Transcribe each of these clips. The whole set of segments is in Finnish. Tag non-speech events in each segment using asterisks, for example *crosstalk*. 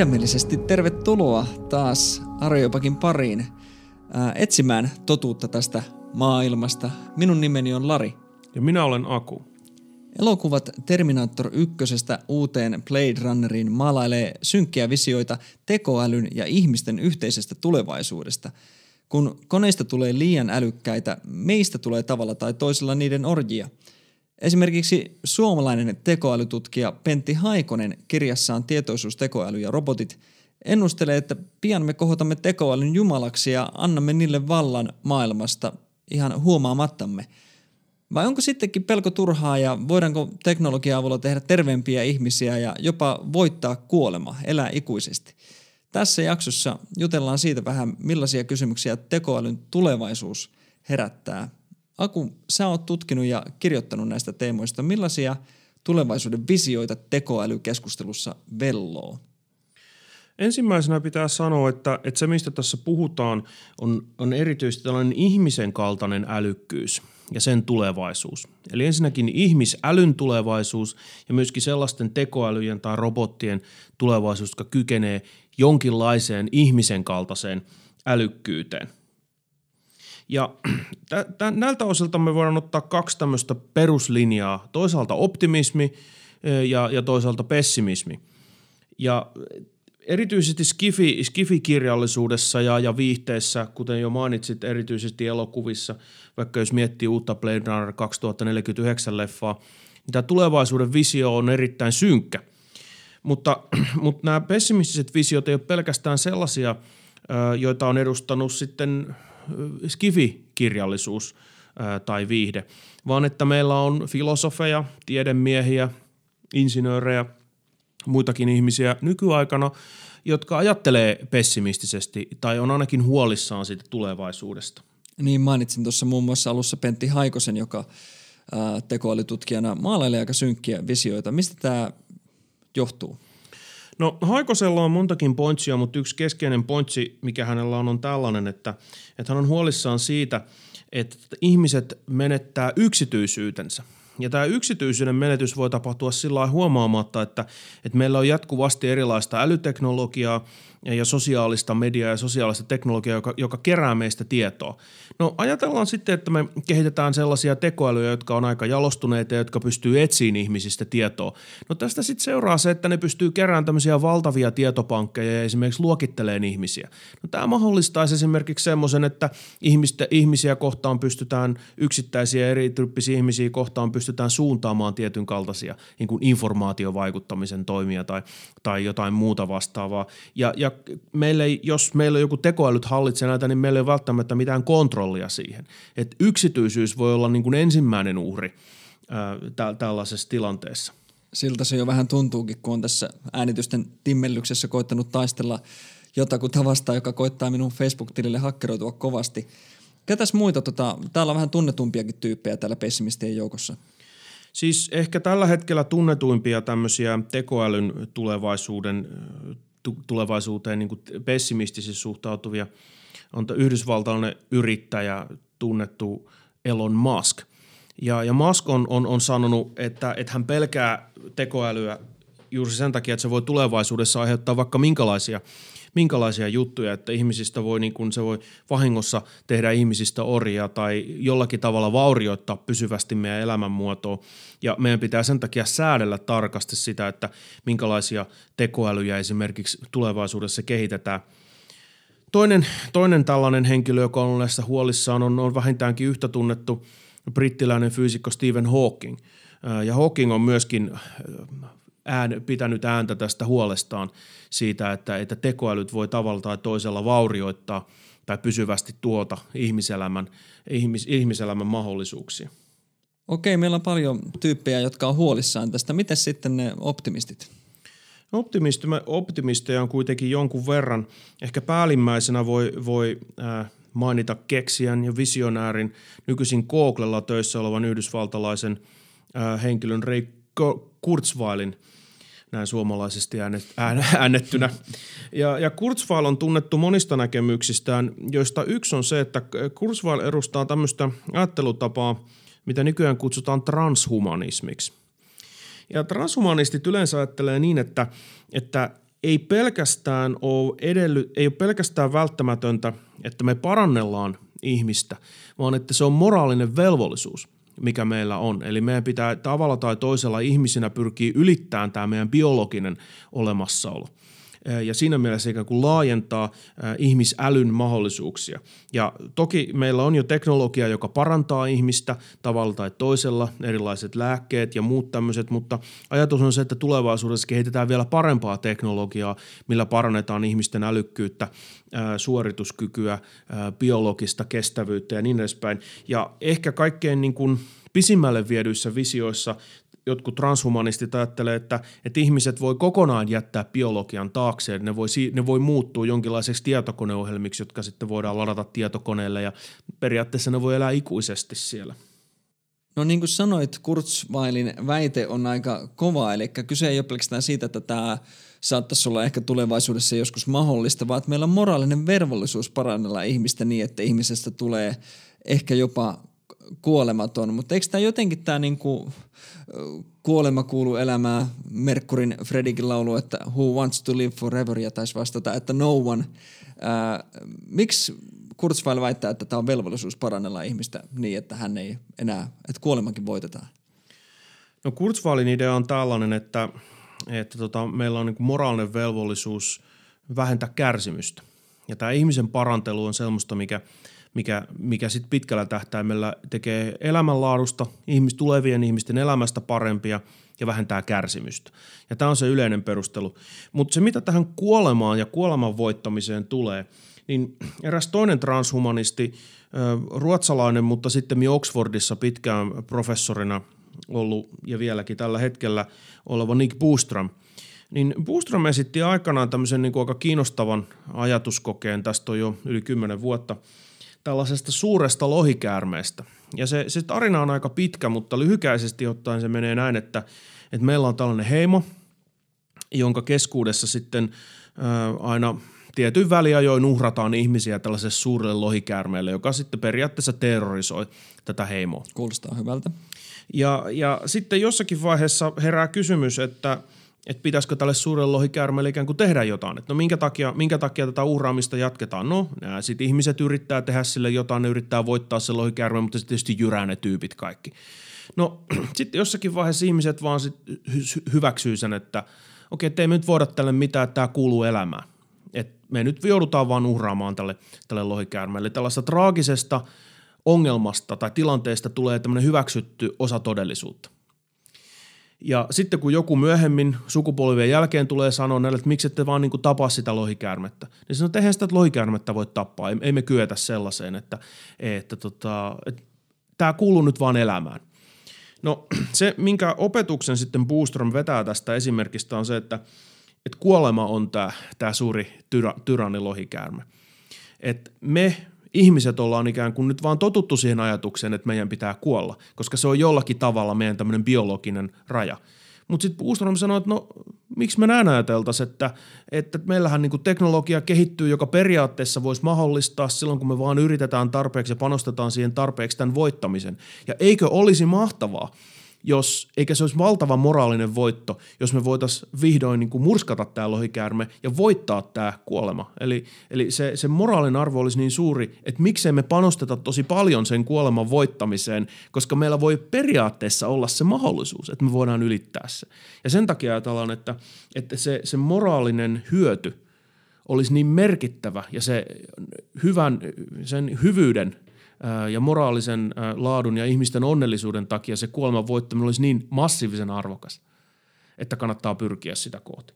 Sydämellisesti tervetuloa taas Arjopakin pariin ää, etsimään totuutta tästä maailmasta. Minun nimeni on Lari. Ja minä olen Aku. Elokuvat Terminator 1 uuteen Blade Runneriin maalailee synkkiä visioita tekoälyn ja ihmisten yhteisestä tulevaisuudesta. Kun koneista tulee liian älykkäitä, meistä tulee tavalla tai toisella niiden orjia – Esimerkiksi suomalainen tekoälytutkija Pentti Haikonen kirjassaan Tietoisuus, tekoäly ja robotit ennustelee, että pian me kohotamme tekoälyn jumalaksi ja annamme niille vallan maailmasta ihan huomaamattamme. Vai onko sittenkin pelko turhaa ja voidaanko teknologia avulla tehdä terveempiä ihmisiä ja jopa voittaa kuolema, elää ikuisesti? Tässä jaksossa jutellaan siitä vähän, millaisia kysymyksiä tekoälyn tulevaisuus herättää Aku, sä oot tutkinut ja kirjoittanut näistä teemoista. Millaisia tulevaisuuden visioita tekoälykeskustelussa velloo? Ensimmäisenä pitää sanoa, että, että se mistä tässä puhutaan on, on erityisesti tällainen ihmisen kaltainen älykkyys ja sen tulevaisuus. Eli ensinnäkin ihmisälyn tulevaisuus ja myöskin sellaisten tekoälyjen tai robottien tulevaisuus, jotka kykenee jonkinlaiseen ihmisen kaltaiseen älykkyyteen – ja *clears throat* t- t- näiltä osilta me voidaan ottaa kaksi tämmöistä peruslinjaa. Toisaalta optimismi ja, ja toisaalta pessimismi. Ja erityisesti skifi, skifi-kirjallisuudessa ja, ja viihteessä, kuten jo mainitsit, erityisesti elokuvissa, vaikka jos miettii uutta Blade Runner 2049 leffaa, niin tämä tulevaisuuden visio on erittäin synkkä. Mutta, *clears throat* mutta nämä pessimistiset visiot ei ole pelkästään sellaisia, joita on edustanut sitten skifi-kirjallisuus tai viihde, vaan että meillä on filosofeja, tiedemiehiä, insinöörejä, muitakin ihmisiä nykyaikana, jotka ajattelee pessimistisesti tai on ainakin huolissaan siitä tulevaisuudesta. Niin mainitsin tuossa muun muassa alussa Pentti Haikosen, joka tekoälytutkijana maalailee aika synkkiä visioita. Mistä tämä johtuu? No Haikosella on montakin pointsia, mutta yksi keskeinen pointsi, mikä hänellä on, on tällainen, että, että hän on huolissaan siitä, että ihmiset menettää yksityisyytensä. Ja tämä yksityisyyden menetys voi tapahtua sillä huomaamatta, että, että meillä on jatkuvasti erilaista älyteknologiaa – ja sosiaalista mediaa ja sosiaalista teknologiaa, joka, joka kerää meistä tietoa. No ajatellaan sitten, että me kehitetään sellaisia tekoälyjä, jotka on aika jalostuneita ja jotka pystyy etsiin ihmisistä tietoa. No tästä sitten seuraa se, että ne pystyy keräämään tämmöisiä valtavia tietopankkeja ja esimerkiksi luokitteleen ihmisiä. No tämä mahdollistaisi esimerkiksi semmoisen, että ihmistä, ihmisiä kohtaan pystytään, yksittäisiä erityyppisiä ihmisiä kohtaan pystytään suuntaamaan tietyn kaltaisia niin kuin informaatiovaikuttamisen toimia tai, tai jotain muuta vastaavaa. Ja, ja meillä ei, jos meillä on joku tekoälyt hallitsee näitä, niin meillä ei ole välttämättä mitään kontrollia siihen. Et yksityisyys voi olla niin kuin ensimmäinen uhri ää, tällaisessa tilanteessa. Siltä se jo vähän tuntuukin, kun on tässä äänitysten timmellyksessä koittanut taistella jotakuta vastaan, joka koittaa minun Facebook-tilille hakkeroitua kovasti. Ketäs muita? Tota, täällä on vähän tunnetumpiakin tyyppejä täällä pessimistien joukossa. Siis ehkä tällä hetkellä tunnetuimpia tämmöisiä tekoälyn tulevaisuuden tulevaisuuteen niin kuin pessimistisesti suhtautuvia on yhdysvaltalainen yrittäjä tunnettu Elon Musk. Ja, ja Musk on, on, on sanonut, että, että hän pelkää tekoälyä juuri sen takia, että se voi tulevaisuudessa aiheuttaa vaikka minkälaisia – minkälaisia juttuja, että ihmisistä voi, niin kuin se voi vahingossa tehdä ihmisistä orjia tai jollakin tavalla vaurioittaa pysyvästi meidän elämänmuotoa. Ja meidän pitää sen takia säädellä tarkasti sitä, että minkälaisia tekoälyjä esimerkiksi tulevaisuudessa kehitetään. Toinen, toinen tällainen henkilö, joka on näissä huolissaan, on, on vähintäänkin yhtä tunnettu brittiläinen fyysikko Stephen Hawking. Ja Hawking on myöskin ään, pitänyt ääntä tästä huolestaan siitä, että, että tekoälyt voi tavalla tai toisella vaurioittaa tai pysyvästi tuota ihmiselämän, ihmis, ihmiselämän mahdollisuuksia. Okei, meillä on paljon tyyppejä, jotka on huolissaan tästä. Miten sitten ne optimistit? Optimisteja on kuitenkin jonkun verran. Ehkä päällimmäisenä voi, voi äh, mainita keksijän ja visionäärin nykyisin Googlella töissä olevan yhdysvaltalaisen äh, henkilön Ray Kurzweilin – näin suomalaisesti *laughs* äänettynä. Ja, ja Kurzweil on tunnettu monista näkemyksistään, joista yksi on se, että Kurzweil edustaa tämmöistä ajattelutapaa, mitä nykyään kutsutaan transhumanismiksi. Ja transhumanistit yleensä ajattelee niin, että, että ei pelkästään ole, edelly, ei ole pelkästään välttämätöntä, että me parannellaan ihmistä, vaan että se on moraalinen velvollisuus, mikä meillä on. Eli meidän pitää tavalla tai toisella ihmisinä pyrkiä ylittämään tämä meidän biologinen olemassaolo – ja siinä mielessä ikään kuin laajentaa ihmisälyn mahdollisuuksia. Ja toki meillä on jo teknologia, joka parantaa ihmistä tavalla tai toisella, erilaiset lääkkeet ja muut tämmöiset, mutta ajatus on se, että tulevaisuudessa kehitetään vielä parempaa teknologiaa, millä parannetaan ihmisten älykkyyttä, suorituskykyä, biologista kestävyyttä ja niin edespäin. Ja ehkä kaikkein niin kuin pisimmälle viedyissä visioissa jotkut transhumanistit ajattelee, että, että ihmiset voi kokonaan jättää biologian taakse, ne voi, ne voi muuttua jonkinlaiseksi tietokoneohjelmiksi, jotka sitten voidaan ladata tietokoneelle ja periaatteessa ne voi elää ikuisesti siellä. No niin kuin sanoit, Kurzweilin väite on aika kova, eli kyse ei ole pelkästään siitä, että tämä saattaisi olla ehkä tulevaisuudessa joskus mahdollista, vaan että meillä on moraalinen velvollisuus parannella ihmistä niin, että ihmisestä tulee ehkä jopa kuolematon, mutta eikö tämä jotenkin tämä niinku, kuolema kuuluu elämään, Merkurin Fredikin laulu, että who wants to live forever, ja taisi vastata, että no one. Ää, miksi Kurzweil väittää, että tämä on velvollisuus parannella ihmistä niin, että hän ei enää, että kuolemakin voitetaan? No Kurzweilin idea on tällainen, että, että tota, meillä on niin moraalinen velvollisuus vähentää kärsimystä. Ja tämä ihmisen parantelu on sellaista, mikä – mikä, mikä sitten pitkällä tähtäimellä tekee elämänlaadusta, ihmis, tulevien ihmisten elämästä parempia ja vähentää kärsimystä. Ja tämä on se yleinen perustelu. Mutta se, mitä tähän kuolemaan ja kuoleman voittamiseen tulee, niin eräs toinen transhumanisti, ruotsalainen, mutta sitten Oxfordissa pitkään professorina ollut ja vieläkin tällä hetkellä oleva Nick Boostrom, niin Boostrom esitti aikanaan tämmöisen niin kuin aika kiinnostavan ajatuskokeen, tästä on jo yli kymmenen vuotta – tällaisesta suuresta lohikäärmeestä. Ja se, se tarina on aika pitkä, mutta lyhykäisesti ottaen se menee näin, että, että meillä on tällainen heimo, jonka keskuudessa sitten ää, aina tietyn väliajoin uhrataan ihmisiä tällaiselle suurelle lohikäärmeelle, joka sitten periaatteessa terrorisoi tätä heimoa. Kuulostaa hyvältä. Ja, ja sitten jossakin vaiheessa herää kysymys, että – että pitäisikö tälle suurelle lohikäärmeelle ikään kuin tehdä jotain. Että no minkä takia, minkä takia tätä uhraamista jatketaan? No, sitten ihmiset yrittää tehdä sille jotain, ne yrittää voittaa se lohikäärme, mutta sitten tietysti jyrää ne tyypit kaikki. No *clears throat* sitten jossakin vaiheessa ihmiset vaan sit hyväksyy sen, että okei, okay, me nyt voida tälle mitään, että tämä kuuluu elämään. Et me nyt joudutaan vaan uhraamaan tälle, tälle lohikäärmeelle. Tällaista traagisesta ongelmasta tai tilanteesta tulee tämmöinen hyväksytty osa todellisuutta. Ja sitten kun joku myöhemmin sukupolvien jälkeen tulee sanoa näille, että miksi ette vaan niin kuin tapaa sitä lohikäärmettä, niin sanoo, että eihän sitä lohikäärmettä voi tappaa, ei, me kyetä sellaiseen, että, että, tota, että tämä kuuluu nyt vaan elämään. No *clears throat* se, minkä opetuksen sitten Boostrom vetää tästä esimerkistä on se, että, että kuolema on tämä, tämä suuri tyra, tyrannilohikäärme. Että me ihmiset ollaan ikään kuin nyt vaan totuttu siihen ajatukseen, että meidän pitää kuolla, koska se on jollakin tavalla meidän tämmöinen biologinen raja. Mutta sitten Puustrom sanoi, että no miksi me näin ajateltaisiin, että, että meillähän niinku teknologia kehittyy, joka periaatteessa voisi mahdollistaa silloin, kun me vaan yritetään tarpeeksi ja panostetaan siihen tarpeeksi tämän voittamisen. Ja eikö olisi mahtavaa, jos, eikä se olisi valtava moraalinen voitto, jos me voitaisiin vihdoin niin kuin murskata tämä lohikäärme ja voittaa tämä kuolema. Eli, eli se, se moraalinen arvo olisi niin suuri, että miksei me panosteta tosi paljon sen kuoleman voittamiseen, koska meillä voi periaatteessa olla se mahdollisuus, että me voidaan ylittää se. Ja sen takia ajatellaan, että, että se, se moraalinen hyöty olisi niin merkittävä ja se hyvän, sen hyvyyden ja moraalisen laadun ja ihmisten onnellisuuden takia se kuoleman voittaminen olisi niin massiivisen arvokas, että kannattaa pyrkiä sitä kohti.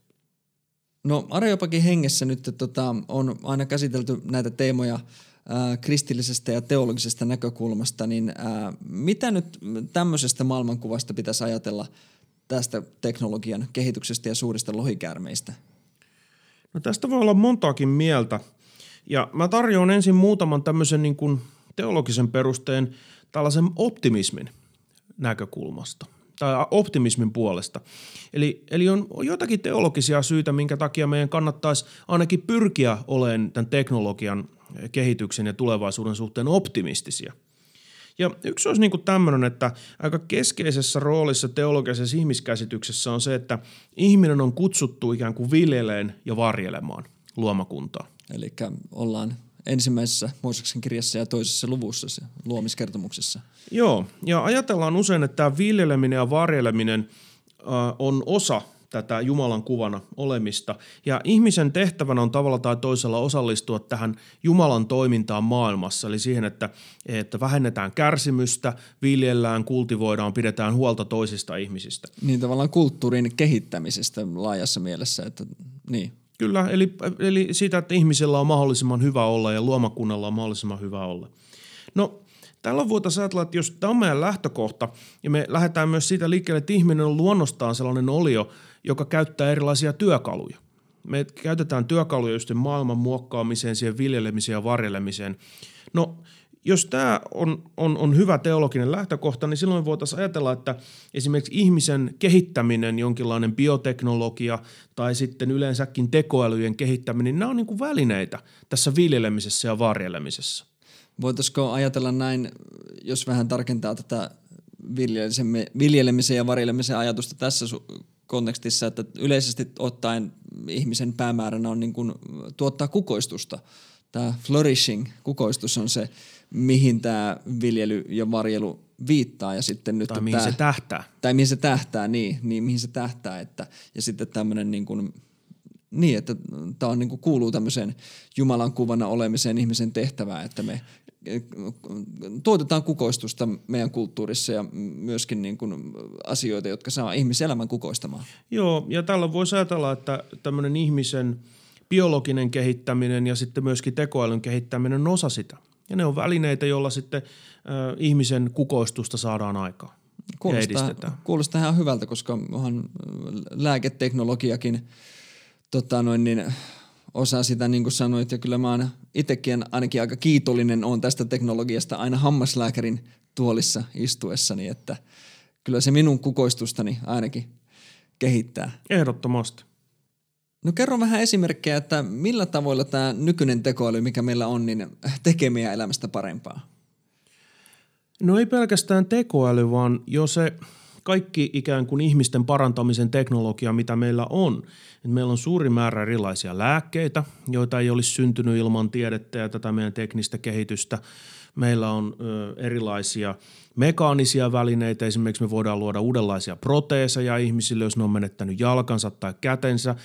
No Areopakin hengessä nyt tota, on aina käsitelty näitä teemoja ää, kristillisestä ja teologisesta näkökulmasta, niin ää, mitä nyt tämmöisestä maailmankuvasta pitäisi ajatella tästä teknologian kehityksestä ja suurista lohikäärmeistä? No tästä voi olla montaakin mieltä. Ja mä tarjoan ensin muutaman tämmöisen niin kuin – teologisen perusteen tällaisen optimismin näkökulmasta tai optimismin puolesta. Eli, eli on, jotakin teologisia syitä, minkä takia meidän kannattaisi ainakin pyrkiä olemaan tämän teknologian kehityksen ja tulevaisuuden suhteen optimistisia. Ja yksi olisi niin tämmöinen, että aika keskeisessä roolissa teologisessa ihmiskäsityksessä on se, että ihminen on kutsuttu ikään kuin viljeleen ja varjelemaan luomakuntaa. Eli ollaan ensimmäisessä Mooseksen kirjassa ja toisessa luvussa se luomiskertomuksessa. Joo, ja ajatellaan usein, että tämä viljeleminen ja varjeleminen äh, on osa tätä Jumalan kuvana olemista. Ja ihmisen tehtävänä on tavalla tai toisella osallistua tähän Jumalan toimintaan maailmassa, eli siihen, että, että vähennetään kärsimystä, viljellään, kultivoidaan, pidetään huolta toisista ihmisistä. Niin tavallaan kulttuurin kehittämisestä laajassa mielessä, että niin. Kyllä, eli, eli sitä, että ihmisellä on mahdollisimman hyvä olla ja luomakunnalla on mahdollisimman hyvä olla. No Tällä voitaisiin ajatella, että jos tämä on meidän lähtökohta ja me lähdetään myös siitä liikkeelle, että ihminen on luonnostaan sellainen olio, joka käyttää erilaisia työkaluja. Me käytetään työkaluja just maailman muokkaamiseen, siihen viljelemiseen ja varjelemiseen. No, jos tämä on, on, on hyvä teologinen lähtökohta, niin silloin voitaisiin ajatella, että esimerkiksi ihmisen kehittäminen, jonkinlainen bioteknologia tai sitten yleensäkin tekoälyjen kehittäminen, niin nämä on niin kuin välineitä tässä viljelemisessä ja varjelemisessa. Voitaisiko ajatella näin, jos vähän tarkentaa tätä viljelemisen ja varjelemisen ajatusta tässä kontekstissa, että yleisesti ottaen ihmisen päämääränä on niin kuin tuottaa kukoistusta. Tämä flourishing, kukoistus on se, mihin tämä viljely ja varjelu viittaa ja sitten nyt tai mihin tämä, se tähtää. Tai mihin se tähtää, niin, niin mihin se tähtää. Että, ja sitten tämmöinen niin kuin, niin, että tämä on, niin kuin kuuluu tämmöiseen Jumalan kuvana olemiseen ihmisen tehtävään, että me tuotetaan kukoistusta meidän kulttuurissa ja myöskin niin kuin asioita, jotka saa ihmiselämän kukoistamaan. Joo, ja tällä voisi ajatella, että tämmöinen ihmisen biologinen kehittäminen ja sitten myöskin tekoälyn kehittäminen on osa sitä. Ja ne on välineitä, joilla sitten äh, ihmisen kukoistusta saadaan aikaan. Kuulostaa, kuulostaa ihan hyvältä, koska onhan lääketeknologiakin tota noin niin, osa sitä, niin kuin sanoit, ja kyllä mä oon itsekin ainakin aika kiitollinen on tästä teknologiasta aina hammaslääkärin tuolissa istuessani, että kyllä se minun kukoistustani ainakin kehittää. Ehdottomasti. No kerro vähän esimerkkejä, että millä tavoilla tämä nykyinen tekoäly, mikä meillä on, niin tekee meidän elämästä parempaa? No ei pelkästään tekoäly, vaan jo se kaikki ikään kuin ihmisten parantamisen teknologia, mitä meillä on. Meillä on suuri määrä erilaisia lääkkeitä, joita ei olisi syntynyt ilman tiedettä ja tätä meidän teknistä kehitystä. Meillä on erilaisia mekaanisia välineitä, esimerkiksi me voidaan luoda uudenlaisia proteeseja ihmisille, jos ne on menettänyt jalkansa tai kätensä.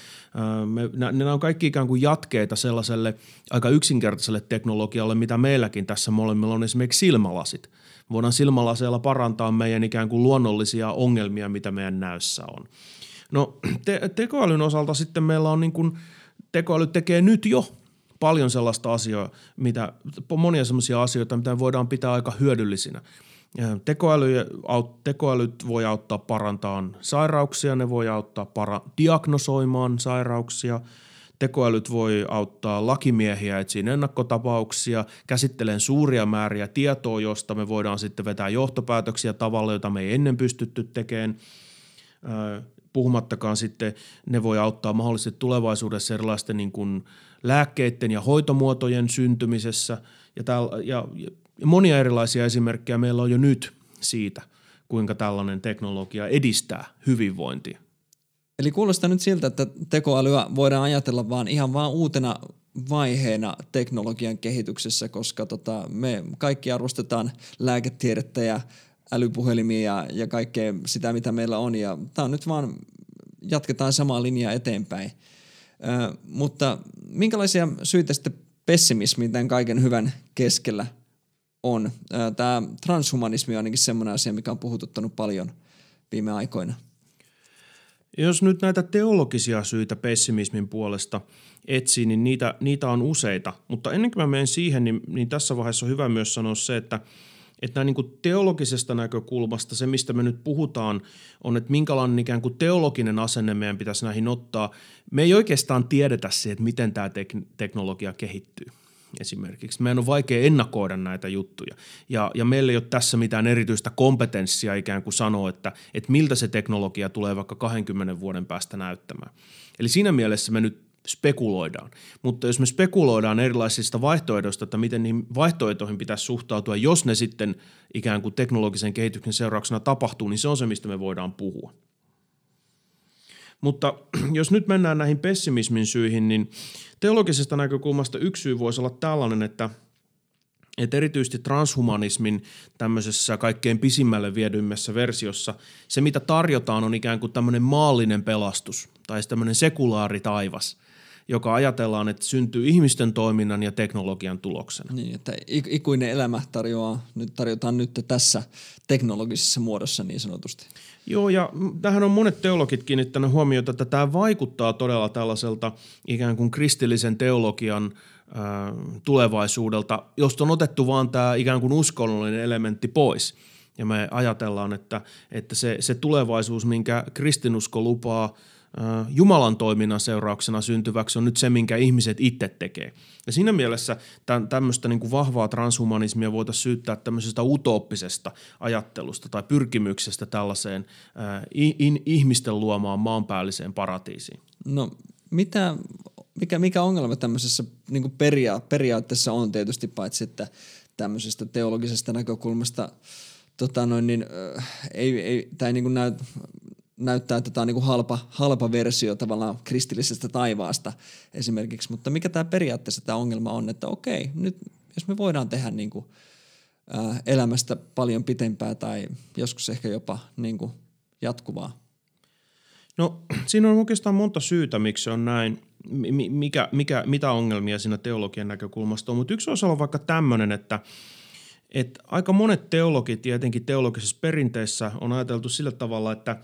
Me, nämä on kaikki ikään kuin jatkeita sellaiselle aika yksinkertaiselle teknologialle, mitä meilläkin tässä molemmilla on esimerkiksi silmälasit – voidaan silmälaseella parantaa meidän ikään kuin luonnollisia ongelmia, mitä meidän näössä on. No te- tekoälyn osalta sitten meillä on niin kuin, tekoäly tekee nyt jo paljon sellaista asiaa, mitä, monia sellaisia asioita, mitä voidaan pitää aika hyödyllisinä. Tekoäly, tekoälyt voi auttaa parantamaan sairauksia, ne voi auttaa para, diagnosoimaan sairauksia – Tekoälyt voi auttaa lakimiehiä etsiin ennakkotapauksia, käsitteleen suuria määriä tietoa, josta me voidaan sitten vetää johtopäätöksiä tavalla, jota me ei ennen pystytty tekemään. Puhumattakaan sitten ne voi auttaa mahdollisesti tulevaisuudessa erilaisten niin kuin lääkkeiden ja hoitomuotojen syntymisessä ja, täl, ja monia erilaisia esimerkkejä meillä on jo nyt siitä, kuinka tällainen teknologia edistää hyvinvointia. Eli kuulostaa nyt siltä, että tekoälyä voidaan ajatella vaan ihan vaan uutena vaiheena teknologian kehityksessä, koska tota, me kaikki arvostetaan lääketiedettä ja älypuhelimia ja, ja kaikkea sitä, mitä meillä on. Ja tämä on nyt vaan, jatketaan samaa linjaa eteenpäin. Ö, mutta minkälaisia syitä sitten pessimismiin tämän kaiken hyvän keskellä on? Tämä transhumanismi on ainakin semmoinen asia, mikä on puhututtanut paljon viime aikoina – jos nyt näitä teologisia syitä pessimismin puolesta etsii, niin niitä, niitä on useita. Mutta ennen kuin mä menen siihen, niin, niin tässä vaiheessa on hyvä myös sanoa se, että että näin niin teologisesta näkökulmasta se, mistä me nyt puhutaan, on, että minkälainen ikään kuin teologinen asenne meidän pitäisi näihin ottaa. Me ei oikeastaan tiedetä se, että miten tämä tek- teknologia kehittyy esimerkiksi. Meidän on vaikea ennakoida näitä juttuja ja, ja meillä ei ole tässä mitään erityistä kompetenssia ikään kuin sanoa, että, että miltä se teknologia tulee vaikka 20 vuoden päästä näyttämään. Eli siinä mielessä me nyt spekuloidaan. Mutta jos me spekuloidaan erilaisista vaihtoehdoista, että miten niihin vaihtoehtoihin pitäisi suhtautua, jos ne sitten ikään kuin teknologisen kehityksen seurauksena tapahtuu, niin se on se, mistä me voidaan puhua. Mutta *clears throat* jos nyt mennään näihin pessimismin syihin, niin teologisesta näkökulmasta yksi syy voisi olla tällainen, että – että erityisesti transhumanismin tämmöisessä kaikkein pisimmälle viedyimmässä versiossa se, mitä tarjotaan, on ikään kuin tämmöinen maallinen pelastus tai tämmöinen sekulaari taivas, joka ajatellaan, että syntyy ihmisten toiminnan ja teknologian tuloksena. Niin, että ikuinen elämä tarjoaa, nyt tarjotaan nyt tässä teknologisessa muodossa niin sanotusti. Joo, ja tähän on monet teologit kiinnittäneet huomiota, että tämä vaikuttaa todella tällaiselta ikään kuin kristillisen teologian – tulevaisuudelta, josta on otettu vaan tämä ikään kuin uskonnollinen elementti pois. Ja me ajatellaan, että, että se, se tulevaisuus, minkä kristinusko lupaa Jumalan toiminnan seurauksena syntyväksi, on nyt se, minkä ihmiset itse tekee. Ja siinä mielessä tämmöistä niin kuin vahvaa transhumanismia voitaisiin syyttää tämmöisestä utooppisesta ajattelusta tai pyrkimyksestä tällaiseen äh, in, ihmisten luomaan maanpäälliseen paratiisiin. No mitä mikä, mikä ongelma tämmöisessä niin kuin peria- periaatteessa on tietysti paitsi, että tämmöisestä teologisesta näkökulmasta tota noin, niin, äh, ei, ei, tämä niin kuin näyt, näyttää, että tämä on niin halpa, halpa versio tavallaan kristillisestä taivaasta esimerkiksi, mutta mikä tämä periaatteessa tämä ongelma on, että okei, nyt jos me voidaan tehdä niin kuin, äh, elämästä paljon pitempää tai joskus ehkä jopa niin kuin jatkuvaa. No siinä on oikeastaan monta syytä, miksi on näin mikä, mikä, mitä ongelmia siinä teologian näkökulmasta on. Mutta yksi osa on vaikka tämmöinen, että, että aika monet teologit ja etenkin teologisessa perinteessä on ajateltu sillä tavalla, että,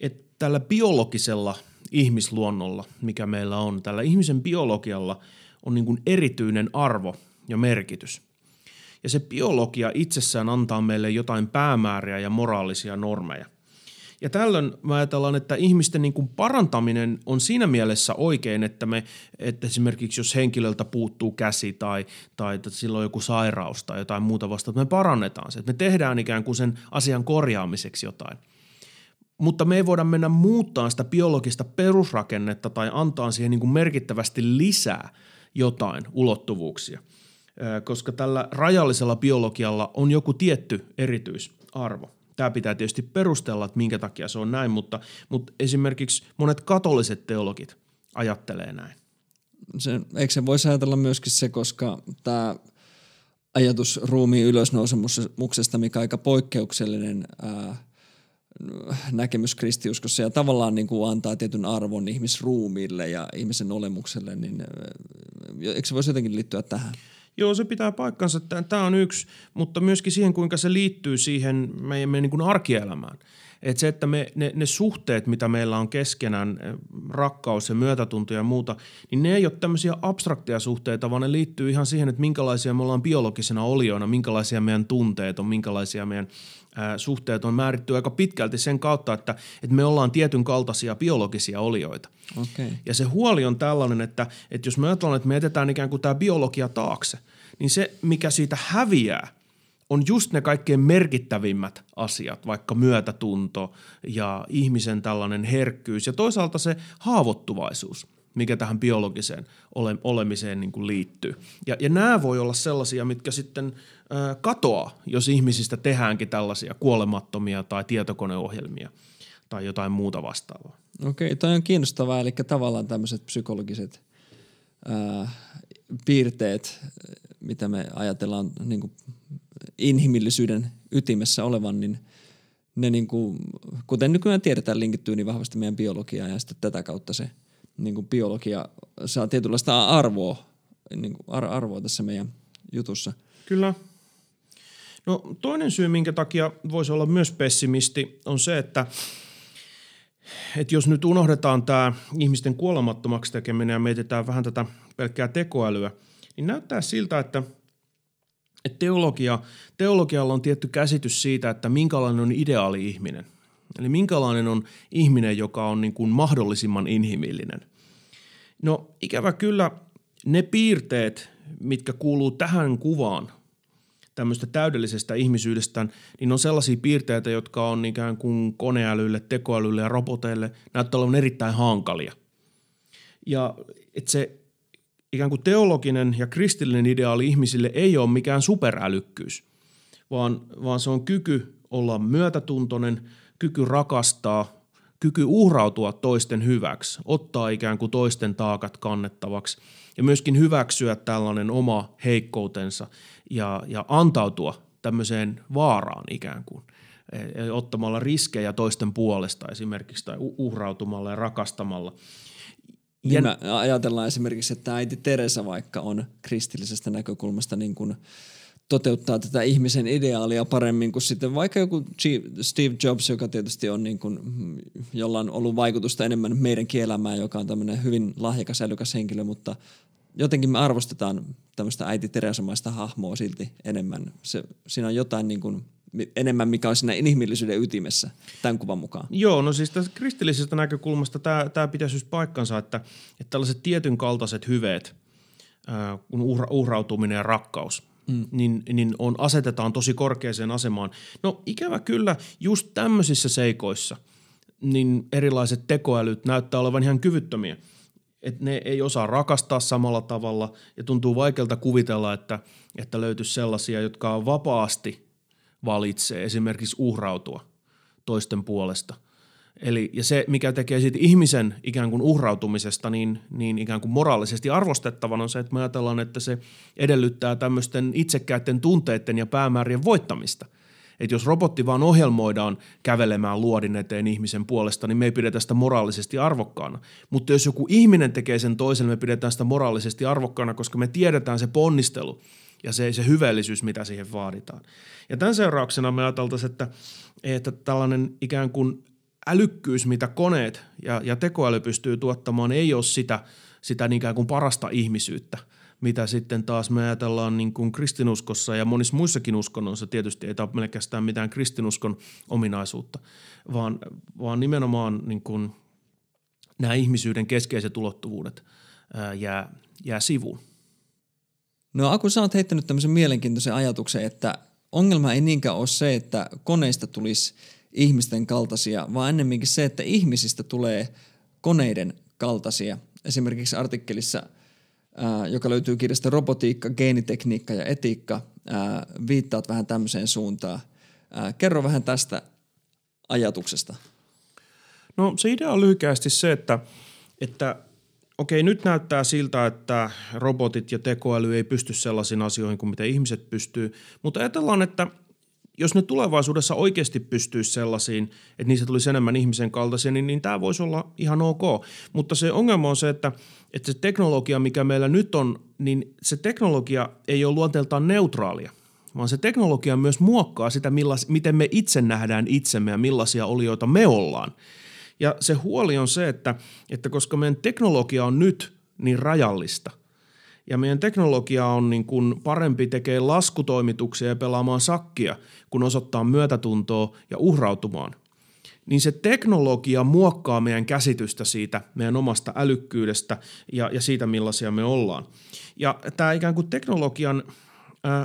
että tällä biologisella ihmisluonnolla, mikä meillä on, tällä ihmisen biologialla on niin kuin erityinen arvo ja merkitys. Ja se biologia itsessään antaa meille jotain päämääriä ja moraalisia normeja – ja tällöin mä ajatellaan, että ihmisten niin kuin parantaminen on siinä mielessä oikein, että, me, että esimerkiksi jos henkilöltä puuttuu käsi tai, tai että sillä on joku sairaus tai jotain muuta vasta, että me parannetaan se, että me tehdään ikään kuin sen asian korjaamiseksi jotain. Mutta me ei voida mennä muuttaa sitä biologista perusrakennetta tai antaa siihen niin kuin merkittävästi lisää jotain ulottuvuuksia, koska tällä rajallisella biologialla on joku tietty erityisarvo. Tämä pitää tietysti perustella, että minkä takia se on näin, mutta, mutta esimerkiksi monet katoliset teologit ajattelee näin. Se, eikö se voisi ajatella myöskin se, koska tämä ajatus ruumiin ylösnousemuksesta, mikä aika poikkeuksellinen ää, näkemys kristiuskossa ja tavallaan niin kuin antaa tietyn arvon ihmisruumiille ja ihmisen olemukselle, niin eikö se voisi jotenkin liittyä tähän? Joo, se pitää paikkansa. Tämä on yksi, mutta myöskin siihen, kuinka se liittyy siihen meidän, meidän niin arkielämään. Että se, että me, ne, ne suhteet, mitä meillä on keskenään, rakkaus ja myötätunto ja muuta, niin ne ei ole tämmöisiä abstrakteja suhteita, vaan ne liittyy ihan siihen, että minkälaisia me ollaan biologisena olioina, minkälaisia meidän tunteet on, minkälaisia meidän suhteet on määritty aika pitkälti sen kautta, että, että me ollaan tietyn kaltaisia biologisia olioita. Okay. Ja se huoli on tällainen, että, että jos me ajatellaan, että me jätetään ikään kuin tämä biologia taakse, niin se, mikä siitä häviää, on just ne kaikkein merkittävimmät asiat, vaikka myötätunto ja ihmisen tällainen herkkyys ja toisaalta se haavoittuvaisuus, mikä tähän biologiseen ole, olemiseen niin kuin liittyy. Ja, ja nämä voi olla sellaisia, mitkä sitten ää, katoaa, jos ihmisistä tehdäänkin tällaisia kuolemattomia tai tietokoneohjelmia tai jotain muuta vastaavaa. Okei, toi on kiinnostavaa, eli tavallaan tämmöiset psykologiset ää, piirteet, mitä me ajatellaan niin kuin inhimillisyyden ytimessä olevan, niin ne niin kuin, kuten nykyään tiedetään, linkittyy niin vahvasti meidän biologiaan ja sitten tätä kautta se niin kuin biologia saa tietynlaista arvoa, niin kuin ar- arvoa tässä meidän jutussa. Kyllä. No toinen syy, minkä takia voisi olla myös pessimisti, on se, että, että jos nyt unohdetaan tämä ihmisten kuolemattomaksi tekeminen ja mietitään vähän tätä pelkkää tekoälyä, niin näyttää siltä, että – että teologia, teologialla on tietty käsitys siitä, että minkälainen on ideaali ihminen. Eli minkälainen on ihminen, joka on niin kuin mahdollisimman inhimillinen. No ikävä kyllä ne piirteet, mitkä kuuluu tähän kuvaan tämmöistä täydellisestä ihmisyydestä, niin on sellaisia piirteitä, jotka on ikään kuin koneälylle, tekoälylle ja roboteille näyttää olevan erittäin hankalia. Ja että se ikään kuin teologinen ja kristillinen ideaali ihmisille ei ole mikään superälykkyys, vaan, vaan se on kyky olla myötätuntoinen, kyky rakastaa, kyky uhrautua toisten hyväksi, ottaa ikään kuin toisten taakat kannettavaksi ja myöskin hyväksyä tällainen oma heikkoutensa ja, ja antautua tämmöiseen vaaraan ikään kuin e, ottamalla riskejä toisten puolesta esimerkiksi tai uhrautumalla ja rakastamalla. Niin ja me ajatellaan esimerkiksi, että äiti Teresa vaikka on kristillisestä näkökulmasta niin kuin toteuttaa tätä ihmisen ideaalia paremmin kuin sitten vaikka joku Steve Jobs, joka tietysti on niin kuin, jolla on ollut vaikutusta enemmän meidänkin elämään, joka on tämmöinen hyvin lahjakas, älykäs henkilö, mutta jotenkin me arvostetaan tämmöistä äiti Teresamaista hahmoa silti enemmän. Se, siinä on jotain niin kuin enemmän, mikä on siinä inhimillisyyden ytimessä tämän kuvan mukaan. Joo, no siis tästä kristillisestä näkökulmasta tämä, tämä pitäisi just paikkansa, että, että tällaiset tietyn kaltaiset hyveet, kun uhra, uhrautuminen ja rakkaus, mm. niin, niin on, asetetaan tosi korkeaseen asemaan. No ikävä kyllä just tämmöisissä seikoissa, niin erilaiset tekoälyt näyttää olevan ihan kyvyttömiä. Että ne ei osaa rakastaa samalla tavalla ja tuntuu vaikealta kuvitella, että, että löytyisi sellaisia, jotka vapaasti – valitsee esimerkiksi uhrautua toisten puolesta. Eli, ja se, mikä tekee siitä ihmisen ikään kuin uhrautumisesta niin, niin ikään kuin moraalisesti arvostettavan on se, että me ajatellaan, että se edellyttää tämmöisten itsekkäiden tunteiden ja päämäärien voittamista. Että jos robotti vaan ohjelmoidaan kävelemään luodin eteen ihmisen puolesta, niin me ei pidetä sitä moraalisesti arvokkaana. Mutta jos joku ihminen tekee sen toisen, me pidetään sitä moraalisesti arvokkaana, koska me tiedetään se ponnistelu ja se, se hyveellisyys, mitä siihen vaaditaan. Ja tämän seurauksena me ajateltaisiin, että, että tällainen ikään kuin älykkyys, mitä koneet ja, ja tekoäly pystyy tuottamaan, ei ole sitä, sitä ikään kuin parasta ihmisyyttä, mitä sitten taas me ajatellaan niin kuin kristinuskossa ja monissa muissakin uskonnoissa tietysti ei tämä pelkästään mitään kristinuskon ominaisuutta, vaan, vaan nimenomaan niin kuin nämä ihmisyyden keskeiset ulottuvuudet ää, jää, jää sivuun. No Aku, sä oot heittänyt tämmöisen mielenkiintoisen ajatuksen, että ongelma ei niinkään ole se, että koneista tulisi ihmisten kaltaisia, vaan ennemminkin se, että ihmisistä tulee koneiden kaltaisia. Esimerkiksi artikkelissa, ää, joka löytyy kirjasta Robotiikka, geenitekniikka ja etiikka, ää, viittaat vähän tämmöiseen suuntaan. Ää, kerro vähän tästä ajatuksesta. No se idea on lyhykästi se, että, että okei, nyt näyttää siltä, että robotit ja tekoäly ei pysty sellaisiin asioihin kuin mitä ihmiset pystyy, mutta ajatellaan, että jos ne tulevaisuudessa oikeasti pystyisi sellaisiin, että niistä tulisi enemmän ihmisen kaltaisia, niin, niin tämä voisi olla ihan ok. Mutta se ongelma on se, että, että se teknologia, mikä meillä nyt on, niin se teknologia ei ole luonteeltaan neutraalia vaan se teknologia myös muokkaa sitä, millas, miten me itse nähdään itsemme ja millaisia olioita me ollaan. Ja se huoli on se, että, että koska meidän teknologia on nyt niin rajallista, ja meidän teknologia on niin kuin parempi tekee laskutoimituksia ja pelaamaan sakkia, kun osoittaa myötätuntoa ja uhrautumaan, niin se teknologia muokkaa meidän käsitystä siitä meidän omasta älykkyydestä ja, ja siitä, millaisia me ollaan. Ja tämä ikään kuin teknologian –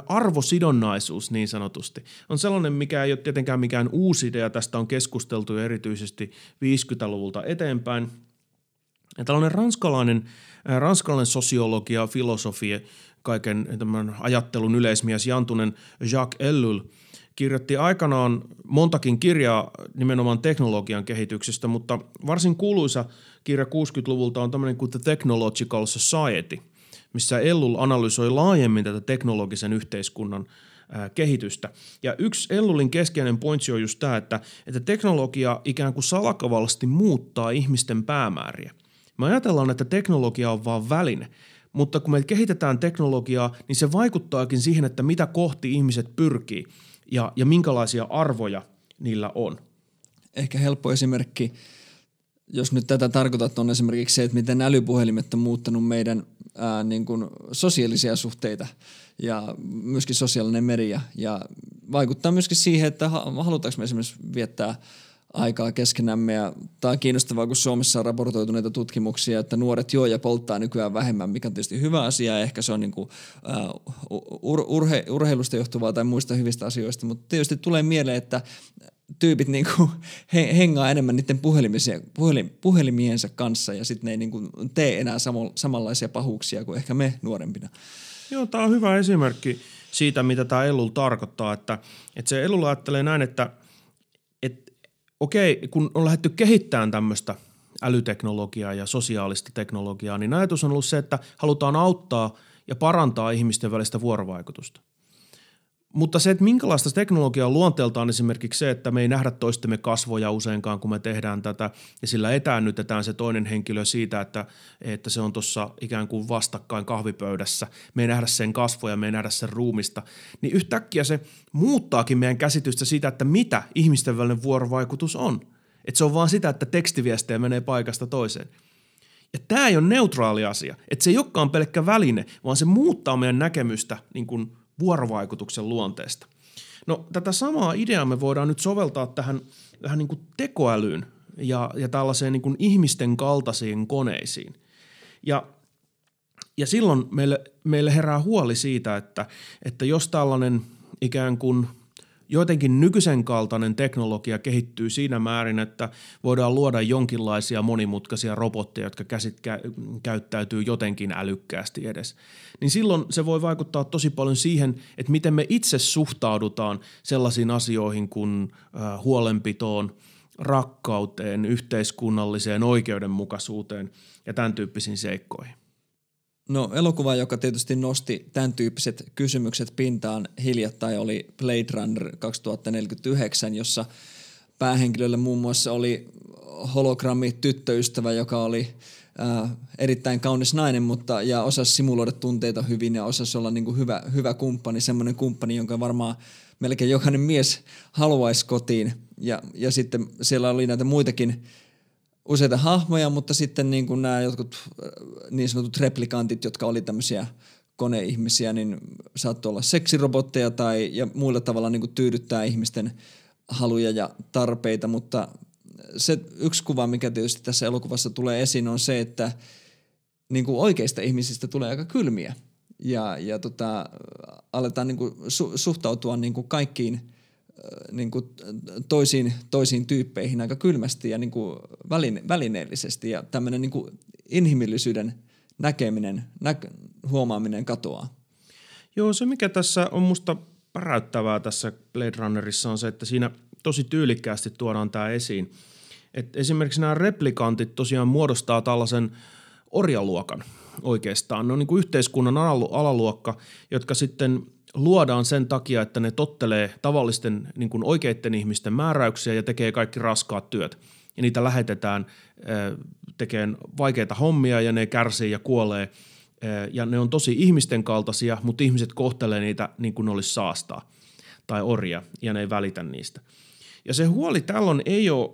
arvosidonnaisuus niin sanotusti on sellainen, mikä ei ole tietenkään mikään uusi idea. Tästä on keskusteltu erityisesti 50-luvulta eteenpäin. Ja tällainen ranskalainen, ranskalainen sosiologia, filosofia, kaiken tämän ajattelun yleismies Jantunen Jacques Ellul kirjoitti aikanaan montakin kirjaa nimenomaan teknologian kehityksestä, mutta varsin kuuluisa kirja 60-luvulta on tämmöinen kuin The Technological Society – missä Ellul analysoi laajemmin tätä teknologisen yhteiskunnan kehitystä. Ja yksi Ellulin keskeinen pointsi on just tämä, että, että teknologia ikään kuin salakavallisesti muuttaa ihmisten päämääriä. Me ajatellaan, että teknologia on vain väline, mutta kun me kehitetään teknologiaa, niin se vaikuttaakin siihen, että mitä kohti ihmiset pyrkii ja, ja minkälaisia arvoja niillä on. Ehkä helppo esimerkki jos nyt tätä tarkoitat, on esimerkiksi se, että miten älypuhelimet on muuttanut meidän ää, niin kuin sosiaalisia suhteita ja myöskin sosiaalinen media ja vaikuttaa myöskin siihen, että halutaanko me esimerkiksi viettää aikaa keskenämme. Ja tämä on kiinnostavaa, kun Suomessa on raportoitu näitä tutkimuksia, että nuoret juo ja polttaa nykyään vähemmän, mikä on tietysti hyvä asia. Ehkä se on niin kuin, uh, ur- urhe- urheilusta johtuvaa tai muista hyvistä asioista. Mutta tietysti tulee mieleen, että tyypit niinku *laughs* he, hengaa enemmän niiden puhelim, puhelimiensa kanssa ja sitten ne ei niinku tee enää samo, samanlaisia pahuuksia kuin ehkä me nuorempina. Joo, tämä on hyvä esimerkki siitä, mitä tämä Ellul tarkoittaa, että, että se Ellul ajattelee näin, että okei, kun on lähdetty kehittämään tämmöistä älyteknologiaa ja sosiaalista teknologiaa, niin ajatus on ollut se, että halutaan auttaa ja parantaa ihmisten välistä vuorovaikutusta – mutta se, että minkälaista teknologiaa on luonteeltaan esimerkiksi se, että me ei nähdä toistemme kasvoja useinkaan, kun me tehdään tätä, ja sillä etäännytetään se toinen henkilö siitä, että, että se on tuossa ikään kuin vastakkain kahvipöydässä. Me ei nähdä sen kasvoja, me ei nähdä sen ruumista. Niin yhtäkkiä se muuttaakin meidän käsitystä siitä, että mitä ihmisten välinen vuorovaikutus on. Että se on vaan sitä, että tekstiviestejä menee paikasta toiseen. Ja tämä ei ole neutraali asia. Että se ei olekaan pelkkä väline, vaan se muuttaa meidän näkemystä niin kuin – vuorovaikutuksen luonteesta. No tätä samaa ideaa me voidaan nyt soveltaa tähän, tähän niin kuin tekoälyyn ja, ja tällaiseen niin kuin ihmisten kaltaisiin koneisiin. Ja, ja silloin meille, meille herää huoli siitä, että, että jos tällainen ikään kuin – jotenkin nykyisen kaltainen teknologia kehittyy siinä määrin, että voidaan luoda jonkinlaisia monimutkaisia robotteja, jotka käsit kä- käyttäytyy jotenkin älykkäästi edes. Niin silloin se voi vaikuttaa tosi paljon siihen, että miten me itse suhtaudutaan sellaisiin asioihin kuin äh, huolenpitoon, rakkauteen, yhteiskunnalliseen oikeudenmukaisuuteen ja tämän tyyppisiin seikkoihin. No elokuva, joka tietysti nosti tämän tyyppiset kysymykset pintaan hiljattain, oli Blade Runner 2049, jossa päähenkilölle muun muassa oli hologrammi tyttöystävä, joka oli äh, erittäin kaunis nainen, mutta ja osasi simuloida tunteita hyvin ja osasi olla niin kuin hyvä, hyvä kumppani, semmoinen kumppani, jonka varmaan melkein jokainen mies haluaisi kotiin. Ja, ja sitten siellä oli näitä muitakin useita hahmoja, mutta sitten niin kuin nämä jotkut äh, niin sanotut replikantit, jotka oli tämmöisiä koneihmisiä, niin saattoi olla seksirobotteja tai ja muilla tavalla niin kuin tyydyttää ihmisten haluja ja tarpeita, mutta se yksi kuva, mikä tietysti tässä elokuvassa tulee esiin, on se, että niin kuin oikeista ihmisistä tulee aika kylmiä ja, ja tota, aletaan niin kuin su, suhtautua niin kuin kaikkiin – niin kuin toisiin, toisiin tyyppeihin aika kylmästi ja niin kuin väline, välineellisesti ja tämmöinen niin kuin inhimillisyyden näkeminen, nä, huomaaminen katoaa. Joo, se mikä tässä on musta päräyttävää tässä Blade Runnerissa on se, että siinä tosi tyylikkäästi tuodaan tämä esiin. Et esimerkiksi nämä replikantit tosiaan muodostaa tällaisen orjaluokan oikeastaan. Ne on niin kuin yhteiskunnan alaluokka, jotka sitten luodaan sen takia, että ne tottelee tavallisten niin kuin oikeiden ihmisten määräyksiä ja tekee kaikki raskaat työt. Ja niitä lähetetään tekemään vaikeita hommia ja ne kärsii ja kuolee. Ja ne on tosi ihmisten kaltaisia, mutta ihmiset kohtelee niitä niin kuin ne olisi saastaa tai orja ja ne ei välitä niistä. Ja se huoli tällöin ei ole,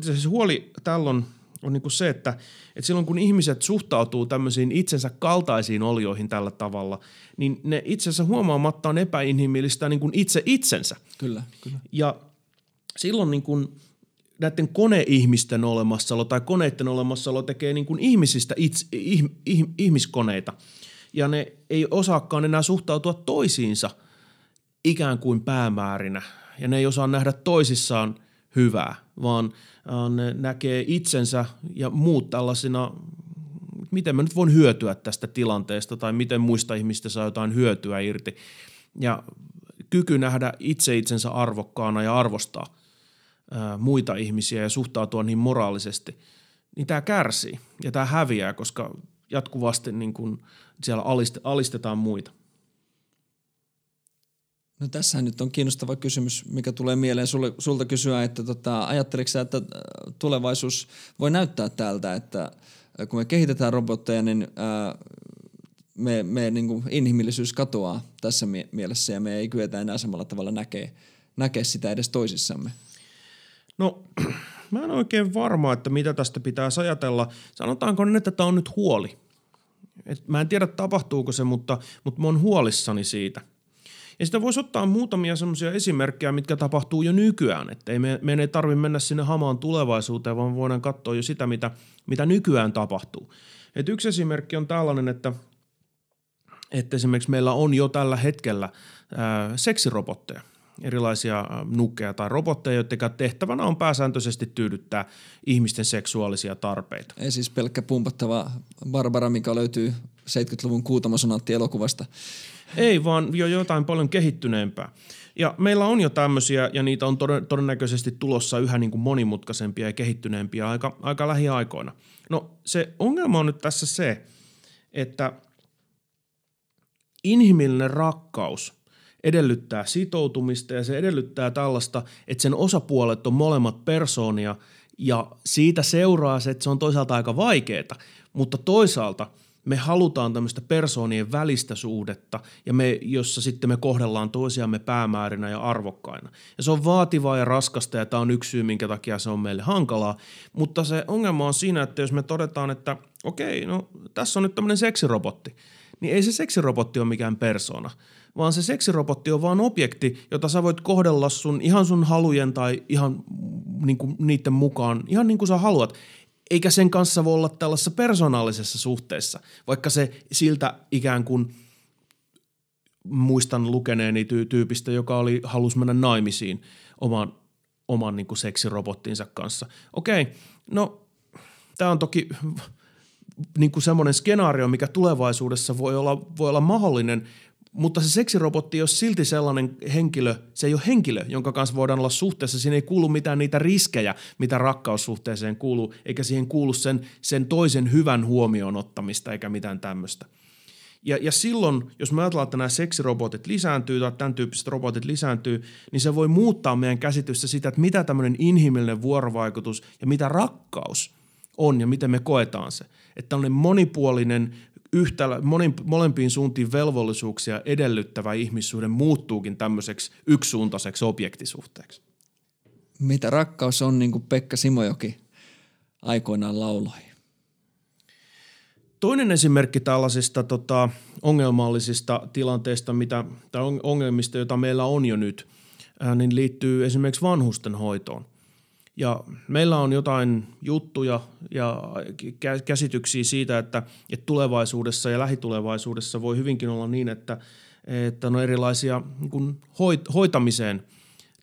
se huoli tällöin on niin kuin se, että, että silloin kun ihmiset suhtautuu tämmöisiin itsensä kaltaisiin olioihin tällä tavalla, niin ne itse asiassa huomaamatta on epäinhimillistä niin kuin itse itsensä. Kyllä, kyllä. Ja silloin niin kuin näiden koneihmisten olemassaolo tai koneiden olemassaolo tekee niin kuin ihmisistä itse, ih, ih, ihmiskoneita. Ja ne ei osaakaan enää suhtautua toisiinsa ikään kuin päämäärinä. Ja ne ei osaa nähdä toisissaan hyvää, vaan – ne näkee itsensä ja muut tällaisina, miten mä nyt voin hyötyä tästä tilanteesta tai miten muista ihmistä saa jotain hyötyä irti. Ja kyky nähdä itse itsensä arvokkaana ja arvostaa ää, muita ihmisiä ja suhtautua niin moraalisesti, niin tämä kärsii ja tämä häviää, koska jatkuvasti niin kun siellä alistetaan muita. No tässä nyt on kiinnostava kysymys, mikä tulee mieleen sulle, sulta kysyä, että tota, ajatteliko sä, että äh, tulevaisuus voi näyttää tältä, että äh, kun me kehitetään robotteja, niin ää, äh, me, me niin kuin inhimillisyys katoaa tässä mie- mielessä ja me ei kyetä enää samalla tavalla näkee, näkee sitä edes toisissamme? No *clears throat* mä en oikein varma, että mitä tästä pitää ajatella. Sanotaanko nyt, että tämä on nyt huoli. Et mä en tiedä tapahtuuko se, mutta, mutta mä oon huolissani siitä – ja sitä voisi ottaa muutamia semmoisia esimerkkejä, mitkä tapahtuu jo nykyään. Että ei me, meidän ei tarvitse mennä sinne hamaan tulevaisuuteen, vaan voidaan katsoa jo sitä, mitä, mitä nykyään tapahtuu. Et yksi esimerkki on tällainen, että, että esimerkiksi meillä on jo tällä hetkellä ää, seksirobotteja. erilaisia nukkeja tai robotteja, joiden tehtävänä on pääsääntöisesti tyydyttää ihmisten seksuaalisia tarpeita. Ei siis pelkkä pumpattava Barbara, mikä löytyy 70-luvun kuutamosonaatti elokuvasta. Ei, vaan jo jotain paljon kehittyneempää. Ja meillä on jo tämmöisiä, ja niitä on todennäköisesti tulossa yhä niin kuin monimutkaisempia ja kehittyneempiä aika, aika lähiaikoina. No se ongelma on nyt tässä se, että inhimillinen rakkaus edellyttää sitoutumista ja se edellyttää tällaista, että sen osapuolet on molemmat persoonia ja siitä seuraa se, että se on toisaalta aika vaikeaa, mutta toisaalta – me halutaan tämmöistä persoonien välistä suhdetta, ja me, jossa sitten me kohdellaan toisiamme päämäärinä ja arvokkaina. Ja se on vaativaa ja raskasta, ja tämä on yksi syy, minkä takia se on meille hankalaa. Mutta se ongelma on siinä, että jos me todetaan, että okei, no tässä on nyt tämmöinen seksirobotti, niin ei se seksirobotti ole mikään persona, vaan se seksirobotti on vaan objekti, jota sä voit kohdella sun ihan sun halujen tai ihan niin kuin niiden mukaan, ihan niin kuin sä haluat eikä sen kanssa voi olla tällaisessa persoonallisessa suhteessa, vaikka se siltä ikään kuin muistan lukeneeni tyy- tyypistä, joka oli halus mennä naimisiin oman, oman niin kuin seksirobottinsa kanssa. Okei, no tämä on toki niin kuin semmoinen skenaario, mikä tulevaisuudessa voi olla, voi olla mahdollinen, mutta se seksirobotti ole silti sellainen henkilö, se ei ole henkilö, jonka kanssa voidaan olla suhteessa. Siinä ei kuulu mitään niitä riskejä, mitä rakkaussuhteeseen kuuluu, eikä siihen kuulu sen, sen toisen hyvän huomioon ottamista eikä mitään tämmöistä. Ja, ja silloin, jos me ajatellaan, että nämä seksirobotit lisääntyy tai tämän tyyppiset robotit lisääntyy, niin se voi muuttaa meidän käsitystä sitä, että mitä tämmöinen inhimillinen vuorovaikutus ja mitä rakkaus on ja miten me koetaan se. Että tämmöinen monipuolinen, yhtälä, monin, molempiin suuntiin velvollisuuksia edellyttävä ihmissuhde muuttuukin tämmöiseksi yksisuuntaiseksi objektisuhteeksi. Mitä rakkaus on, niin kuin Pekka Simojoki aikoinaan lauloi. Toinen esimerkki tällaisista tota, ongelmallisista tilanteista mitä, tai ongelmista, joita meillä on jo nyt, niin liittyy esimerkiksi vanhusten hoitoon – ja meillä on jotain juttuja ja käsityksiä siitä, että, että tulevaisuudessa ja lähitulevaisuudessa voi hyvinkin olla niin, että, että on erilaisia niin hoit, hoitamiseen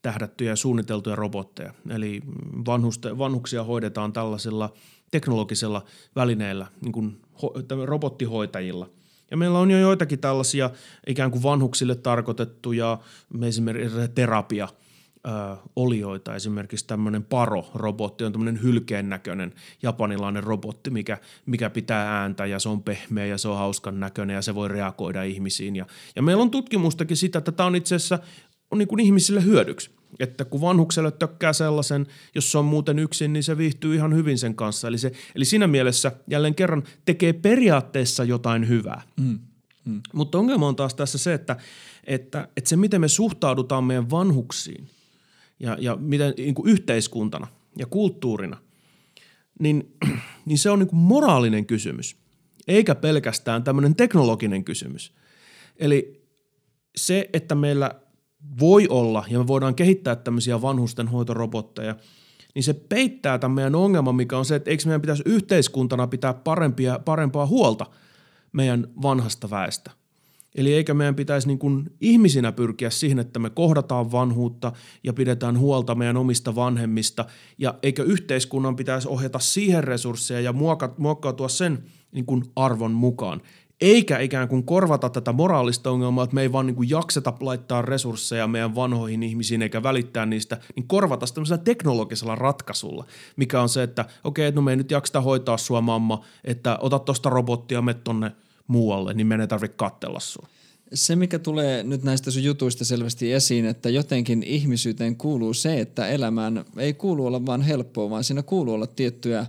tähdättyjä ja suunniteltuja robotteja. Eli vanhuste, vanhuksia hoidetaan tällaisella teknologisella välineellä, niin kuin ho, robottihoitajilla – ja meillä on jo joitakin tällaisia ikään kuin vanhuksille tarkoitettuja esimerkiksi terapia – ö, olioita. Esimerkiksi tämmöinen Paro-robotti on tämmöinen hylkeen näköinen japanilainen robotti, mikä, mikä pitää ääntä ja se on pehmeä ja se on hauskan näköinen ja se voi reagoida ihmisiin. Ja, ja meillä on tutkimustakin sitä, että tämä on itse asiassa on niin kuin ihmisille hyödyksi. Että kun vanhukselle tökkää sellaisen, jos se on muuten yksin, niin se viihtyy ihan hyvin sen kanssa. Eli, se, eli siinä mielessä jälleen kerran tekee periaatteessa jotain hyvää. Mm. Mm. Mutta ongelma on taas tässä se, että, että, että se miten me suhtaudutaan meidän vanhuksiin – ja, ja miten niin kuin yhteiskuntana ja kulttuurina, niin, *clears throat* niin se on niin kuin moraalinen kysymys, eikä pelkästään tämmöinen teknologinen kysymys. Eli se, että meillä voi olla ja me voidaan kehittää tämmöisiä vanhusten hoitorobotteja, niin se peittää tämän meidän ongelman, mikä on se, että eikö meidän pitäisi yhteiskuntana pitää parempia, parempaa huolta meidän vanhasta väestä – Eli eikä meidän pitäisi niin kuin ihmisinä pyrkiä siihen, että me kohdataan vanhuutta ja pidetään huolta meidän omista vanhemmista, ja eikö yhteiskunnan pitäisi ohjata siihen resursseja ja muokkautua sen niin kuin arvon mukaan. Eikä ikään kuin korvata tätä moraalista ongelmaa, että me ei vaan niin kuin jakseta laittaa resursseja meidän vanhoihin ihmisiin eikä välittää niistä, niin korvata sitä tämmöisellä teknologisella ratkaisulla, mikä on se, että okei, okay, no me ei nyt jakseta hoitaa sua mamma, että ota tuosta robottia, me tonne – muualle, niin meidän ei tarvitse katsella sua. Se, mikä tulee nyt näistä sun jutuista selvästi esiin, että jotenkin ihmisyyteen kuuluu se, että elämään ei kuulu olla vaan helppoa, vaan siinä kuuluu olla tiettyjä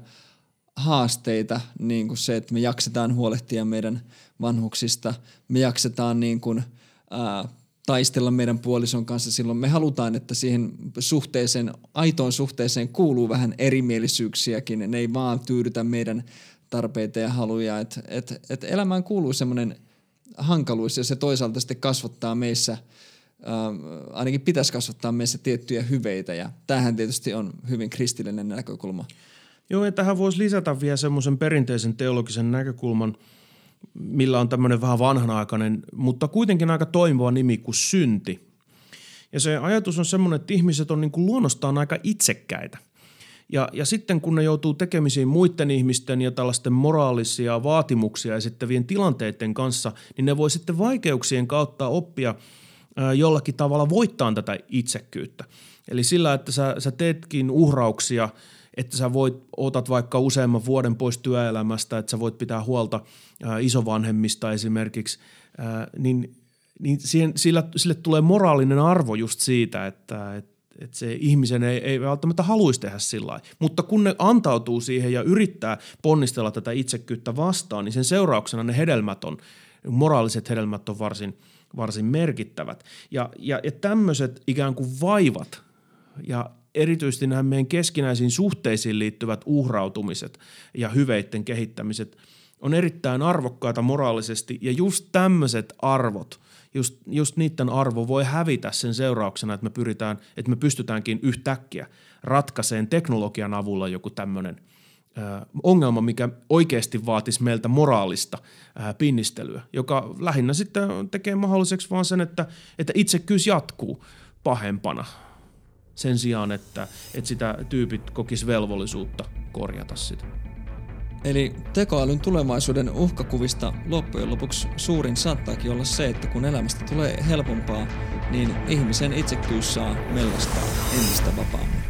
haasteita, niin kuin se, että me jaksetaan huolehtia meidän vanhuksista, me jaksetaan niin kuin, ää, taistella meidän puolison kanssa silloin. Me halutaan, että siihen suhteeseen, aitoon suhteeseen kuuluu vähän erimielisyyksiäkin. Ne ei vaan tyydytä meidän tarpeita ja haluja. Että et, et elämään kuuluu semmoinen hankaluus ja se toisaalta sitten kasvattaa meissä, äh, ainakin pitäisi kasvattaa meissä tiettyjä hyveitä ja tämähän tietysti on hyvin kristillinen näkökulma. Joo, ja tähän voisi lisätä vielä semmoisen perinteisen teologisen näkökulman, millä on tämmöinen vähän vanhanaikainen, mutta kuitenkin aika toimiva nimi kuin synti. Ja se ajatus on semmoinen, että ihmiset on niin kuin luonnostaan aika itsekkäitä. Ja, ja sitten kun ne joutuu tekemisiin muiden ihmisten ja tällaisten moraalisia vaatimuksia esittävien tilanteiden kanssa, niin ne voi sitten vaikeuksien kautta oppia jollakin tavalla voittaa tätä itsekkyyttä. Eli sillä, että sä, sä teetkin uhrauksia, että sä voit, otat vaikka useamman vuoden pois työelämästä, että sä voit pitää huolta ää, isovanhemmista esimerkiksi, ää, niin, niin siihen, sillä, sille tulee moraalinen arvo just siitä, että, että että se ihmisen ei, ei välttämättä haluaisi tehdä sillä Mutta kun ne antautuu siihen ja yrittää ponnistella tätä itsekkyyttä vastaan, niin sen seurauksena ne hedelmät on, moraaliset hedelmät on varsin, varsin merkittävät. Ja, ja, ja tämmöiset ikään kuin vaivat ja erityisesti nämä meidän keskinäisiin suhteisiin liittyvät uhrautumiset ja hyveitten kehittämiset on erittäin arvokkaita moraalisesti ja just tämmöiset arvot – just, just niiden arvo voi hävitä sen seurauksena, että me pyritään, että me pystytäänkin yhtäkkiä ratkaiseen teknologian avulla joku tämmöinen ongelma, mikä oikeasti vaatisi meiltä moraalista ää, pinnistelyä, joka lähinnä sitten tekee mahdolliseksi vaan sen, että, että itsekyys jatkuu pahempana sen sijaan, että, että sitä tyypit kokis velvollisuutta korjata sitä. Eli tekoälyn tulevaisuuden uhkakuvista loppujen lopuksi suurin saattaakin olla se, että kun elämästä tulee helpompaa, niin ihmisen itsekkyys saa mellastaa entistä vapaammin.